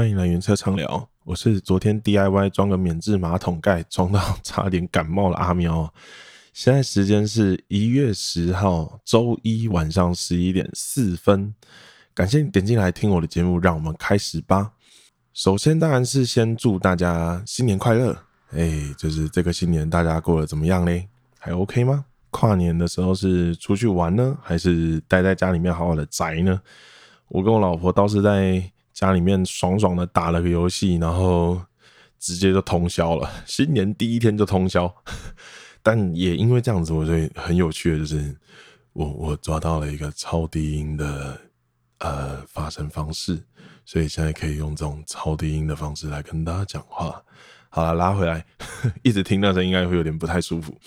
欢迎来原车畅聊，我是昨天 DIY 装个免治马桶盖装到 差点感冒的阿喵。现在时间是一月十号周一晚上十一点四分，感谢你点进来听我的节目，让我们开始吧。首先当然是先祝大家新年快乐，哎，就是这个新年大家过得怎么样嘞？还 OK 吗？跨年的时候是出去玩呢，还是待在家里面好好的宅呢？我跟我老婆倒是在家里面爽爽的打了个游戏，然后直接就通宵了，新年第一天就通宵。但也因为这样子，我觉得很有趣的就是，我我抓到了一个超低音的呃发声方式，所以现在可以用这种超低音的方式来跟大家讲话。好了，拉回来，一直听那声应该会有点不太舒服。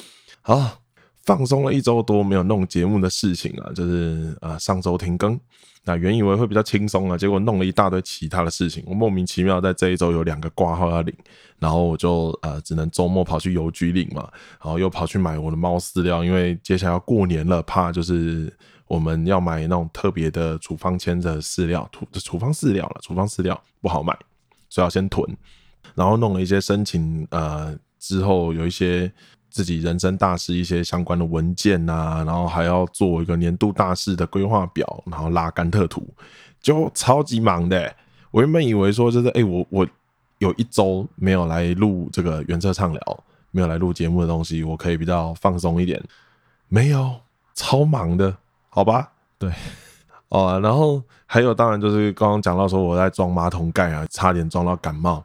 好，放松了一周多没有弄节目的事情啊，就是呃上周停更。那原以为会比较轻松啊，结果弄了一大堆其他的事情。我莫名其妙在这一周有两个挂号要领，然后我就呃只能周末跑去邮局领嘛，然后又跑去买我的猫饲料，因为接下来要过年了，怕就是我们要买那种特别的处方签的饲料，处处方饲料了，处方饲料不好买，所以要先囤。然后弄了一些申请，呃之后有一些。自己人生大事一些相关的文件呐、啊，然后还要做一个年度大事的规划表，然后拉甘特图，就超级忙的、我原本以为说就是，哎、我我有一周没有来录这个原车畅聊，没有来录节目的东西，我可以比较放松一点。没有，超忙的，好吧？对，哦，然后还有，当然就是刚刚讲到说我在装马桶盖啊，差点装到感冒。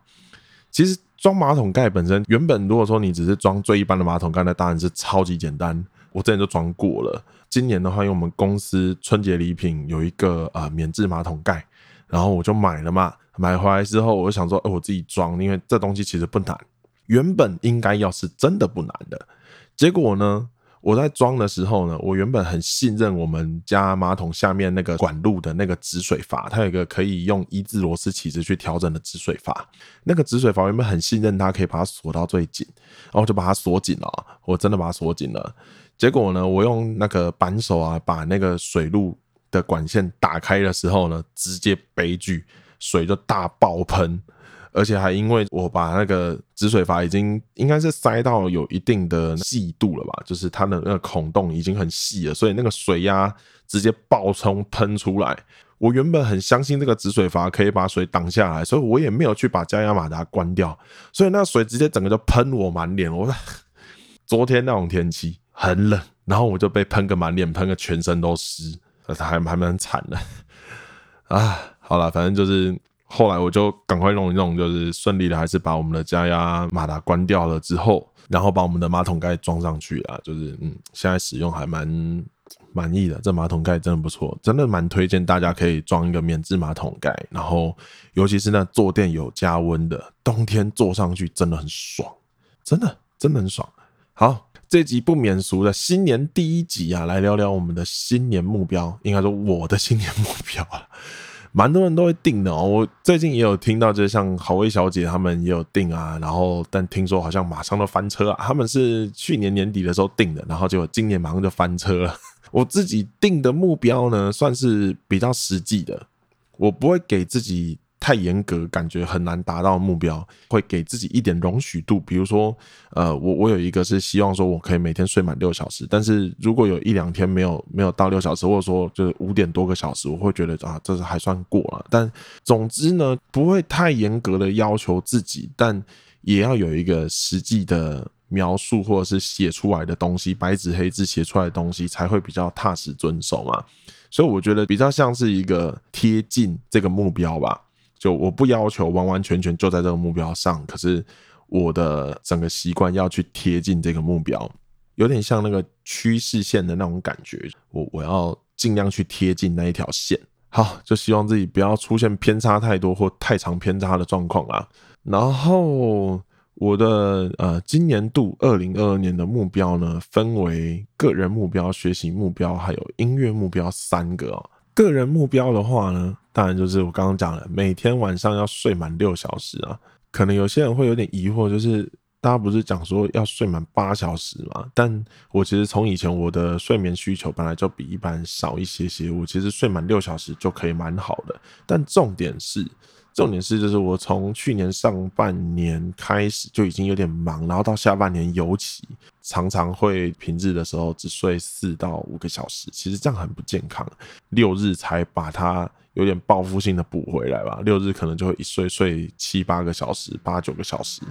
其实。装马桶盖本身原本如果说你只是装最一般的马桶盖，那当然是超级简单。我之前就装过了。今年的话，因为我们公司春节礼品有一个呃免治马桶盖，然后我就买了嘛。买回来之后，我就想说，哎，我自己装，因为这东西其实不难。原本应该要是真的不难的，结果呢？我在装的时候呢，我原本很信任我们家马桶下面那个管路的那个止水阀，它有一个可以用一字螺丝起子去调整的止水阀。那个止水阀原本很信任它，可以把它锁到最紧，然后就把它锁紧了。我真的把它锁紧了。结果呢，我用那个扳手啊，把那个水路的管线打开的时候呢，直接悲剧，水就大爆喷。而且还因为我把那个止水阀已经应该是塞到有一定的细度了吧，就是它的那个孔洞已经很细了，所以那个水压直接爆冲喷出来。我原本很相信这个止水阀可以把水挡下来，所以我也没有去把加压马达关掉，所以那水直接整个就喷我满脸。我 昨天那种天气很冷，然后我就被喷个满脸，喷个全身都湿，还还蛮惨的啊。好了，反正就是。后来我就赶快弄一弄，就是顺利的，还是把我们的加压马达关掉了之后，然后把我们的马桶盖装上去了。就是嗯，现在使用还蛮满意的，这马桶盖真的不错，真的蛮推荐大家可以装一个免治马桶盖。然后尤其是那坐垫有加温的，冬天坐上去真的很爽，真的真的很爽。好，这集不免俗的新年第一集啊，来聊聊我们的新年目标，应该说我的新年目标啊。蛮多人都会订的哦，我最近也有听到，就像好味小姐他们也有订啊，然后但听说好像马上都翻车啊，他们是去年年底的时候订的，然后结果今年马上就翻车了。我自己定的目标呢，算是比较实际的，我不会给自己。太严格，感觉很难达到目标，会给自己一点容许度。比如说，呃，我我有一个是希望说，我可以每天睡满六小时。但是如果有一两天没有没有到六小时，或者说就是五点多个小时，我会觉得啊，这是还算过了。但总之呢，不会太严格的要求自己，但也要有一个实际的描述或者是写出来的东西，白纸黑字写出来的东西才会比较踏实遵守嘛。所以我觉得比较像是一个贴近这个目标吧。就我不要求完完全全就在这个目标上，可是我的整个习惯要去贴近这个目标，有点像那个趋势线的那种感觉。我我要尽量去贴近那一条线。好，就希望自己不要出现偏差太多或太长偏差的状况啊。然后我的呃，今年度二零二二年的目标呢，分为个人目标、学习目标还有音乐目标三个哦。个人目标的话呢，当然就是我刚刚讲的，每天晚上要睡满六小时啊。可能有些人会有点疑惑，就是大家不是讲说要睡满八小时吗？但我其实从以前我的睡眠需求本来就比一般少一些些，我其实睡满六小时就可以蛮好的。但重点是，重点是，就是我从去年上半年开始就已经有点忙，然后到下半年尤其常常会平日的时候只睡四到五个小时，其实这样很不健康。六日才把它有点报复性的补回来吧，六日可能就会一睡睡七八个小时，八九个小时。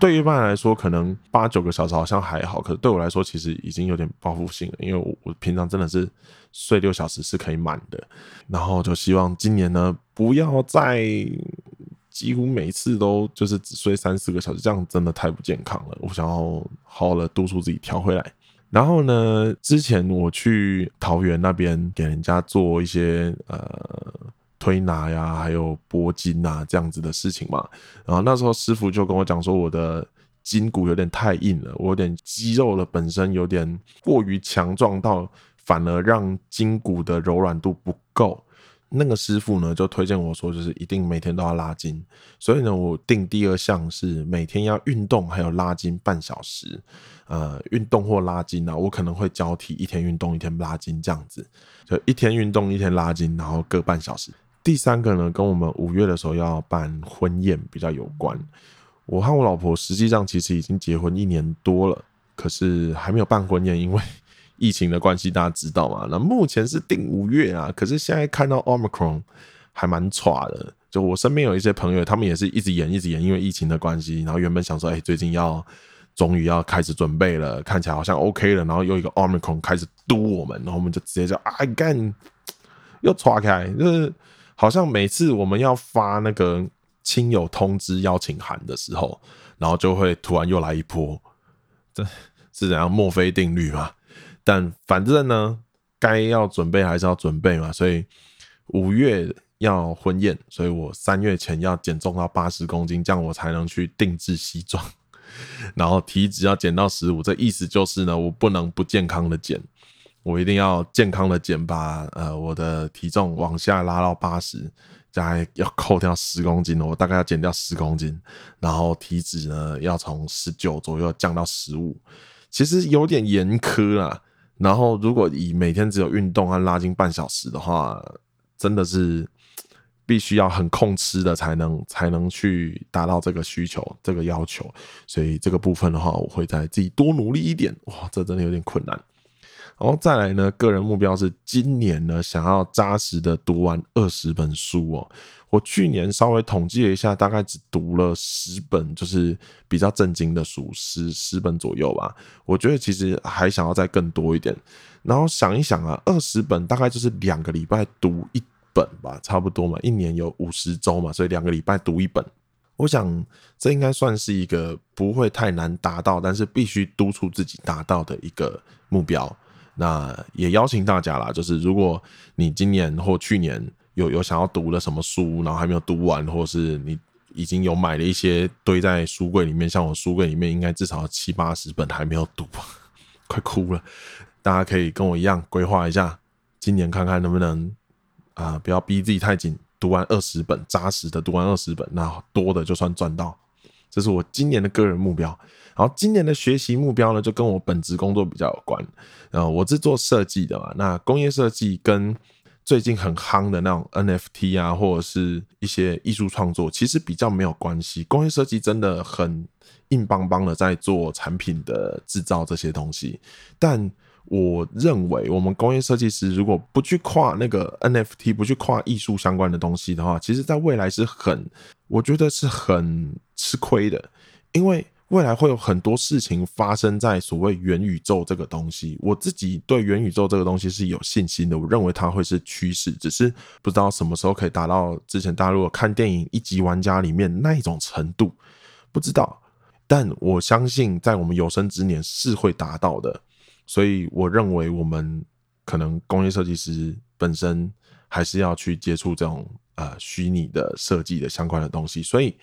对一般人来说，可能八九个小时好像还好，可是对我来说，其实已经有点报复性了，因为我我平常真的是睡六小时是可以满的，然后就希望今年呢，不要再几乎每次都就是只睡三四个小时，这样真的太不健康了。我想要好好的督促自己调回来。然后呢，之前我去桃园那边给人家做一些呃。推拿呀，还有拨筋呐，这样子的事情嘛。然后那时候师傅就跟我讲说，我的筋骨有点太硬了，我有点肌肉的本身有点过于强壮到，反而让筋骨的柔软度不够。那个师傅呢，就推荐我说，就是一定每天都要拉筋。所以呢，我定第二项是每天要运动，还有拉筋半小时。呃，运动或拉筋啊，我可能会交替一天运动，一天拉筋这样子，就一天运动，一天拉筋，然后各半小时。第三个呢，跟我们五月的时候要办婚宴比较有关。我和我老婆实际上其实已经结婚一年多了，可是还没有办婚宴，因为疫情的关系，大家知道嘛。那目前是定五月啊，可是现在看到 Omicron 还蛮差的。就我身边有一些朋友，他们也是一直延，一直延，因为疫情的关系。然后原本想说，哎，最近要终于要开始准备了，看起来好像 OK 了。然后又一个 Omicron 开始嘟我们，然后我们就直接就啊干，又岔开，就是。好像每次我们要发那个亲友通知邀请函的时候，然后就会突然又来一波，这是怎样？墨菲定律嘛？但反正呢，该要准备还是要准备嘛。所以五月要婚宴，所以我三月前要减重到八十公斤，这样我才能去定制西装。然后体脂要减到十五，这意思就是呢，我不能不健康的减。我一定要健康的减，把呃我的体重往下拉到八十，再要扣掉十公斤，我大概要减掉十公斤，然后体脂呢要从十九左右降到十五，其实有点严苛啊。然后如果以每天只有运动和拉筋半小时的话，真的是必须要很控吃的才能才能去达到这个需求这个要求，所以这个部分的话，我会再自己多努力一点。哇，这真的有点困难。然后再来呢，个人目标是今年呢，想要扎实的读完二十本书哦。我去年稍微统计了一下，大概只读了十本，就是比较正经的书，十十本左右吧。我觉得其实还想要再更多一点。然后想一想啊，二十本大概就是两个礼拜读一本吧，差不多嘛。一年有五十周嘛，所以两个礼拜读一本。我想这应该算是一个不会太难达到，但是必须督促自己达到的一个目标。那也邀请大家啦，就是如果你今年或去年有有想要读的什么书，然后还没有读完，或是你已经有买了一些堆在书柜里面，像我书柜里面应该至少七八十本还没有读，快哭了。大家可以跟我一样规划一下，今年看看能不能啊、不要逼自己太紧，读完二十本扎实的读完二十本，那多的就算赚到。这是我今年的个人目标，然后今年的学习目标呢，就跟我本职工作比较有关。呃，我是做设计的嘛，那工业设计跟最近很夯的那种 NFT 啊，或者是一些艺术创作，其实比较没有关系。工业设计真的很硬邦邦的在做产品的制造这些东西，但我认为我们工业设计师如果不去跨那个 NFT，不去跨艺术相关的东西的话，其实在未来是很，我觉得是很。吃亏的，因为未来会有很多事情发生在所谓元宇宙这个东西。我自己对元宇宙这个东西是有信心的，我认为它会是趋势，只是不知道什么时候可以达到之前大家如果看电影《一级玩家》里面那一种程度，不知道。但我相信在我们有生之年是会达到的，所以我认为我们可能工业设计师本身还是要去接触这种呃虚拟的设计的相关的东西，所以。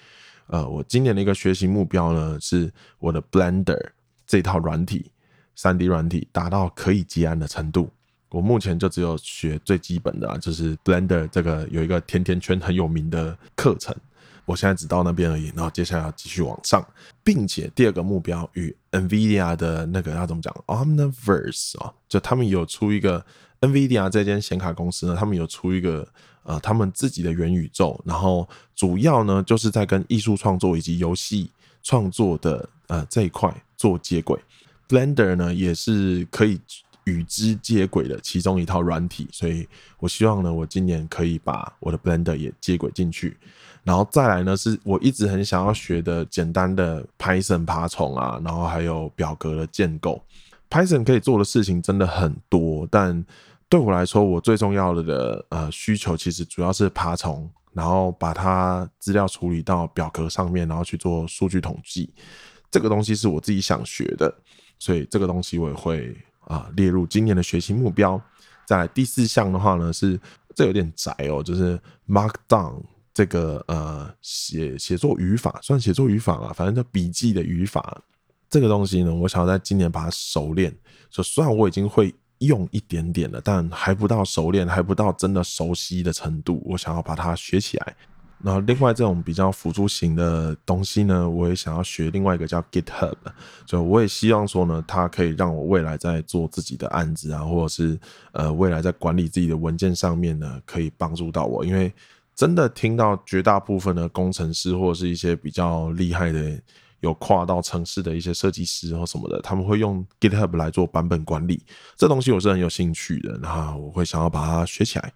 呃，我今年的一个学习目标呢，是我的 Blender 这套软体，3D 软体达到可以接案的程度。我目前就只有学最基本的，啊就是 Blender 这个有一个甜甜圈很有名的课程，我现在只到那边而已。然后接下来要继续往上，并且第二个目标与 NVIDIA 的那个要怎么讲，Omniverse 啊，就他们有出一个 NVIDIA 这间显卡公司呢，他们有出一个呃他们自己的元宇宙，然后主要呢就是在跟艺术创作以及游戏创作的呃这一块做接轨。Blender 呢也是可以与之接轨的其中一套软体，所以我希望呢，我今年可以把我的 Blender 也接轨进去。然后再来呢，是我一直很想要学的简单的 Python 爬虫啊，然后还有表格的建构。Python 可以做的事情真的很多，但对我来说，我最重要的的呃需求其实主要是爬虫，然后把它资料处理到表格上面，然后去做数据统计。这个东西是我自己想学的，所以这个东西我也会啊、列入今年的学习目标。再来第四项的话呢，是这有点窄哦，就是 Markdown。这个呃写写作语法算写作语法啊，反正叫笔记的语法。这个东西呢，我想要在今年把它熟练。就虽然我已经会用一点点了，但还不到熟练，还不到真的熟悉的程度。我想要把它学起来。然后另外这种比较辅助型的东西呢，我也想要学另外一个叫 GitHub。就我也希望说呢，它可以让我未来在做自己的案子啊，或者是呃未来在管理自己的文件上面呢，可以帮助到我，因为。真的听到绝大部分的工程师或者是一些比较厉害的有跨到城市的一些设计师或什么的，他们会用 GitHub 来做版本管理，这东西我是很有兴趣的，那我会想要把它学起来。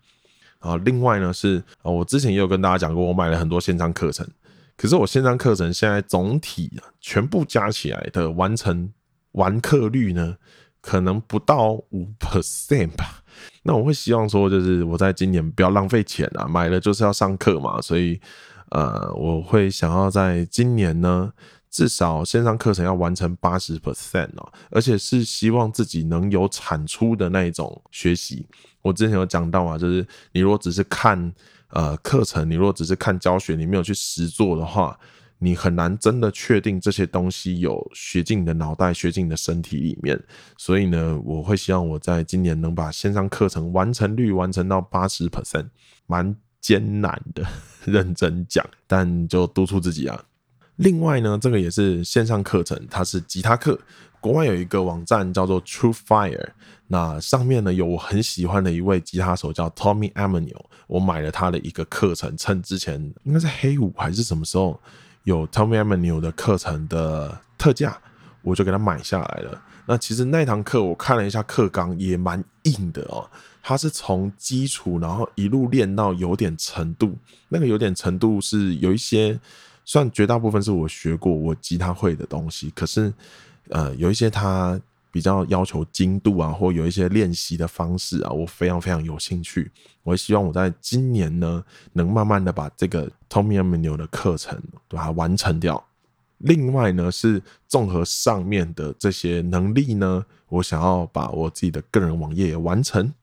啊，另外呢是啊，我之前也有跟大家讲过，我买了很多线上课程，可是我线上课程现在总体全部加起来的完成完课率呢，可能不到五 percent 吧。那我会希望说，就是我在今年不要浪费钱啊，买了就是要上课嘛，所以呃，我会想要在今年呢，至少线上课程要完成八十 percent 哦，而且是希望自己能有产出的那一种学习。我之前有讲到啊，就是你如果只是看呃课程，你如果只是看教学，你没有去实做的话。你很难真的确定这些东西有学进你的脑袋、学进你的身体里面，所以呢，我会希望我在今年能把线上课程完成率完成到八十 percent，蛮艰难的，认真讲，但就督促自己啊。另外呢，这个也是线上课程，它是吉他课，国外有一个网站叫做 True Fire，那上面呢有我很喜欢的一位吉他手叫 Tommy Emmanuel，我买了他的一个课程，趁之前应该是黑五还是什么时候。有 Tommy Emmanuel 的课程的特价，我就给他买下来了。那其实那堂课我看了一下课纲，也蛮硬的哦。它是从基础，然后一路练到有点程度。那个有点程度是有一些，算绝大部分是我学过我吉他会的东西，可是呃有一些它。比较要求精度啊，或有一些练习的方式啊，我非常非常有兴趣。我希望我在今年呢，能慢慢的把这个 Tommy Emmanuel 的课程把它完成掉。另外呢，是综合上面的这些能力呢，我想要把我自己的个人网页也完成。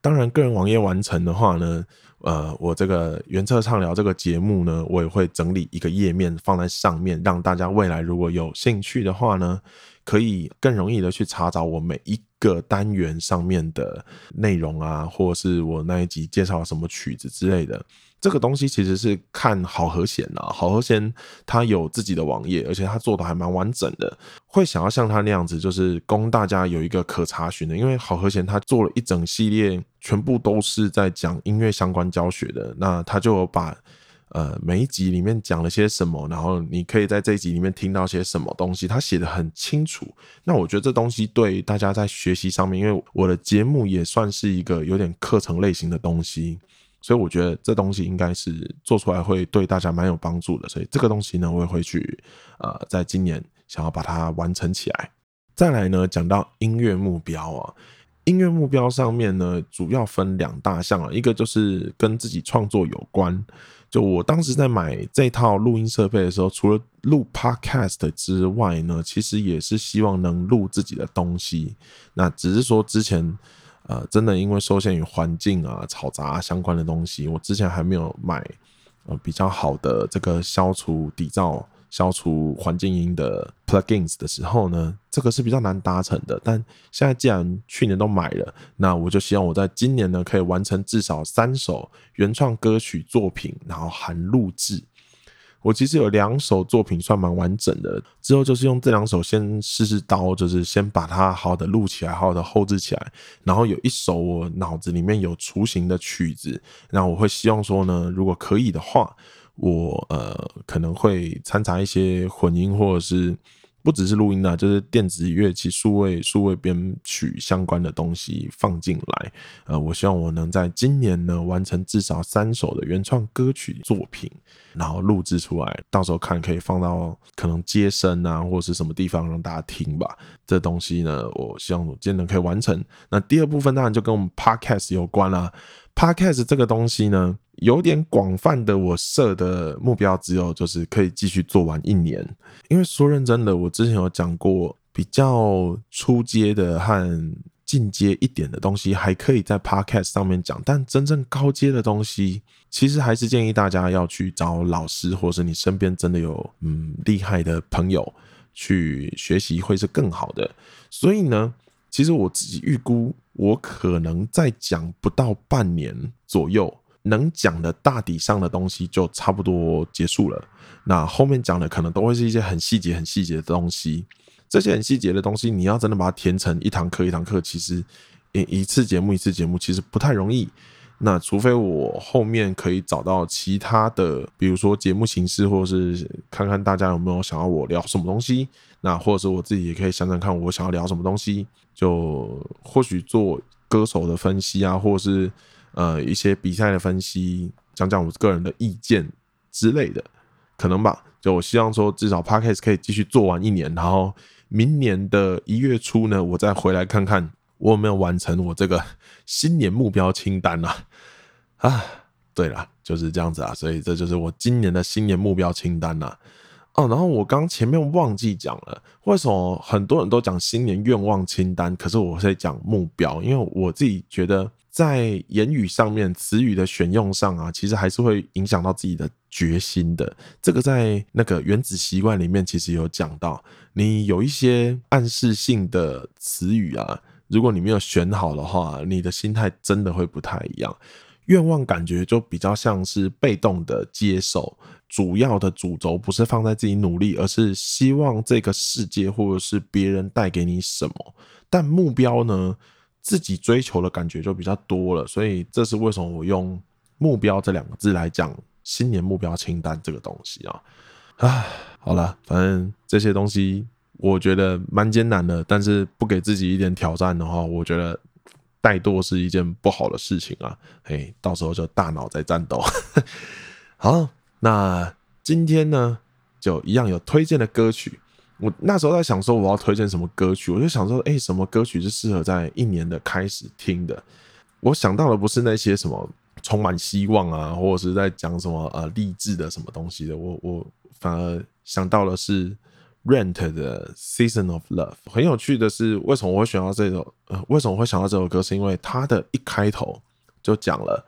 当然，个人网页完成的话呢，呃，我这个原侧唱聊这个节目呢，我也会整理一个页面放在上面，让大家未来如果有兴趣的话呢。可以更容易的去查找我每一个单元上面的内容啊，或者是我那一集介绍了什么曲子之类的。这个东西其实是看好和弦啊，好和弦它有自己的网页，而且它做的还蛮完整的。会想要像它那样子，就是供大家有一个可查询的。因为好和弦它做了一整系列，全部都是在讲音乐相关教学的，那他就把。呃，每一集里面讲了些什么，然后你可以在这一集里面听到些什么东西，他写得很清楚。那我觉得这东西对大家在学习上面，因为我的节目也算是一个有点课程类型的东西，所以我觉得这东西应该是做出来会对大家蛮有帮助的。所以这个东西呢，我也会去呃，在今年想要把它完成起来。再来呢，讲到音乐目标啊，音乐目标上面呢，主要分两大项啊，一个就是跟自己创作有关。就我当时在买这套录音设备的时候，除了录 Podcast 之外呢，其实也是希望能录自己的东西。那只是说之前，呃，真的因为受限于环境啊、嘈杂相关的东西，我之前还没有买呃比较好的这个消除底噪。消除环境音的 plugins 的时候呢，这个是比较难达成的。但现在既然去年都买了，那我就希望我在今年呢可以完成至少三首原创歌曲作品，然后含录制。我其实有两首作品算蛮完整的，之后就是用这两首先试试刀，就是先把它好好的录起来，好好的后置起来，然后有一首我脑子里面有雏形的曲子，那我会希望说呢，如果可以的话，我呃可能会掺杂一些混音或者是。不只是录音啊，就是电子乐器、数位数位编曲相关的东西放进来。呃，我希望我能在今年呢完成至少三首的原创歌曲作品，然后录制出来，到时候看可以放到可能街声啊，或者是什么地方让大家听吧。这东西呢，我希望我今年可以完成。那第二部分当然就跟我们 Podcast 有关啦。Podcast 这个东西呢，有点广泛的，我设的目标只有就是可以继续做完一年。因为说认真的，我之前有讲过，比较初阶的和进阶一点的东西，还可以在 Podcast 上面讲。但真正高阶的东西，其实还是建议大家要去找老师，或是你身边真的有嗯厉害的朋友去学习，会是更好的。所以呢，其实我自己预估。我可能再讲不到半年左右，能讲的大体上的东西就差不多结束了。那后面讲的可能都会是一些很细节、很细节的东西。这些很细节的东西，你要真的把它填成一堂课一堂课，其实一一次节目一次节目其实不太容易。那除非我后面可以找到其他的，比如说节目形式，或者是看看大家有没有想要我聊什么东西。那或者是我自己也可以想想看，我想要聊什么东西，就或许做歌手的分析啊，或是呃一些比赛的分析，讲讲我个人的意见之类的，可能吧。就我希望说，至少 Podcast 可以继续做完一年，然后明年的一月初呢，我再回来看看我有没有完成我这个新年目标清单啊。啊，对了，就是这样子啊，所以这就是我今年的新年目标清单呐。哦，然后我刚前面忘记讲了，为什么很多人都讲新年愿望清单，可是我在讲目标，因为我自己觉得在言语上面词语的选用上啊，其实还是会影响到自己的决心的。这个在那个原子习惯里面其实有讲到，你有一些暗示性的词语啊，如果你没有选好的话，你的心态真的会不太一样。愿望感觉就比较像是被动的接受。主要的主轴不是放在自己努力，而是希望这个世界或者是别人带给你什么。但目标呢，自己追求的感觉就比较多了。所以这是为什么我用目标这两个字来讲新年目标清单这个东西啊。唉，好了，反正这些东西我觉得蛮艰难的，但是不给自己一点挑战的话，我觉得怠惰是一件不好的事情啊。嘿，到时候就大脑在战斗。好。那今天呢，就一样有推荐的歌曲。我那时候在想说，我要推荐什么歌曲，我就想说，哎，什么歌曲是适合在一年的开始听的？我想到的不是那些什么充满希望啊，或者是在讲什么呃励志的什么东西的。我我反而想到的是 Rent 的 Season of Love。很有趣的是，为什么我会选到这首？呃，为什么会想到这首歌？是因为它的一开头就讲了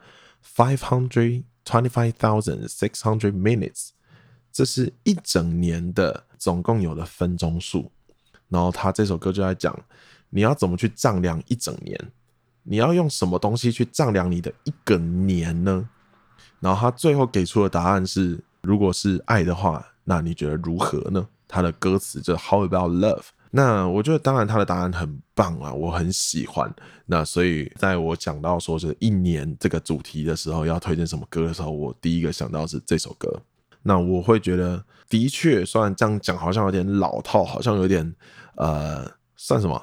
Five Hundred。Twenty-five thousand six hundred minutes，这是一整年的总共有的分钟数。然后他这首歌就在讲，你要怎么去丈量一整年？你要用什么东西去丈量你的一个年呢？然后他最后给出的答案是，如果是爱的话，那你觉得如何呢？他的歌词就 How about love？那我觉得，当然他的答案很棒啊，我很喜欢。那所以，在我讲到说是一年这个主题的时候，要推荐什么歌的时候，我第一个想到是这首歌。那我会觉得，的确，虽然这样讲好像有点老套，好像有点呃，算什么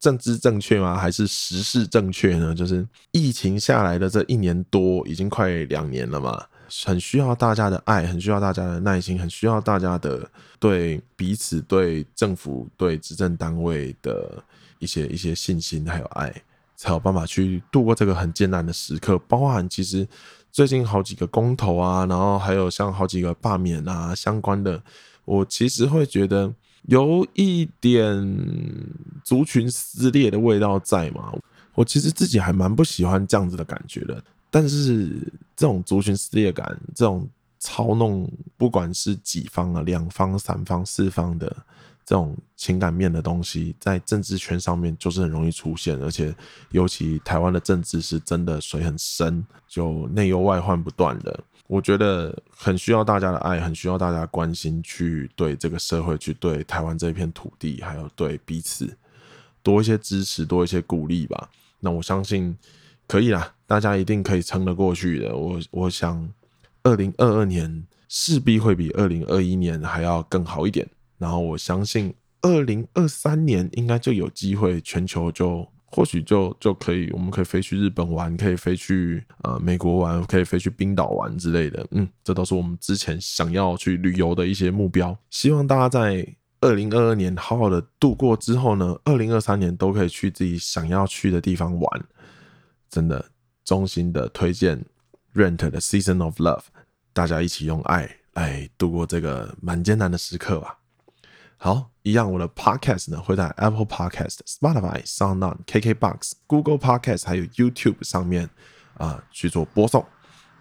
政治正确吗？还是时事正确呢？就是疫情下来的这一年多，已经快两年了嘛。很需要大家的爱，很需要大家的耐心，很需要大家的对彼此、对政府、对执政单位的一些一些信心还有爱，才有办法去度过这个很艰难的时刻。包含其实最近好几个公投啊，然后还有像好几个罢免啊相关的，我其实会觉得有一点族群撕裂的味道在嘛。我其实自己还蛮不喜欢这样子的感觉的。但是这种族群撕裂感，这种操弄，不管是几方啊、两方、三方、四方的这种情感面的东西，在政治圈上面就是很容易出现，而且尤其台湾的政治是真的水很深，就内忧外患不断的。我觉得很需要大家的爱，很需要大家关心，去对这个社会，去对台湾这片土地，还有对彼此多一些支持，多一些鼓励吧。那我相信可以啦，大家一定可以撑得过去的。我我想，二零二二年势必会比二零二一年还要更好一点。然后我相信，二零二三年应该就有机会，全球就。或许就就可以，我们可以飞去日本玩，可以飞去呃美国玩，可以飞去冰岛玩之类的。嗯，这都是我们之前想要去旅游的一些目标。希望大家在二零二二年好好的度过之后呢，二零二三年都可以去自己想要去的地方玩。真的，衷心的推荐 Rent 的 Season of Love，大家一起用爱来度过这个蛮艰难的时刻吧。好，一样，我的 podcast 呢会在 Apple Podcast、Spotify、SoundOn、KKBox、Google Podcast 还有 YouTube 上面啊、去做播送。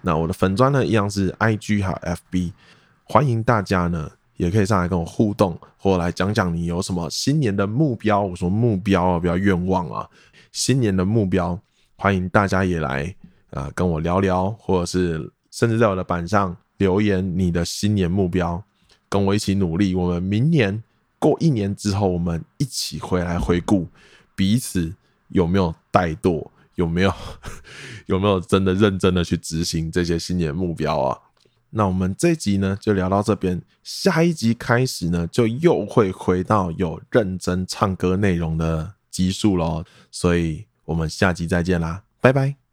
那我的粉专呢一样是 IG 还有 FB，欢迎大家呢也可以上来跟我互动，或来讲讲你有什么新年的目标。我说目标啊，不要愿望啊，新年的目标，欢迎大家也来啊、跟我聊聊，或者是甚至在我的板上留言你的新年目标。跟我一起努力，我们明年过一年之后，我们一起回来回顾彼此有没有怠惰，有没有 有没有真的认真的去执行这些新年目标啊？那我们这一集呢就聊到这边，下一集开始呢就又会回到有认真唱歌内容的集数喽，所以我们下期再见啦，拜拜。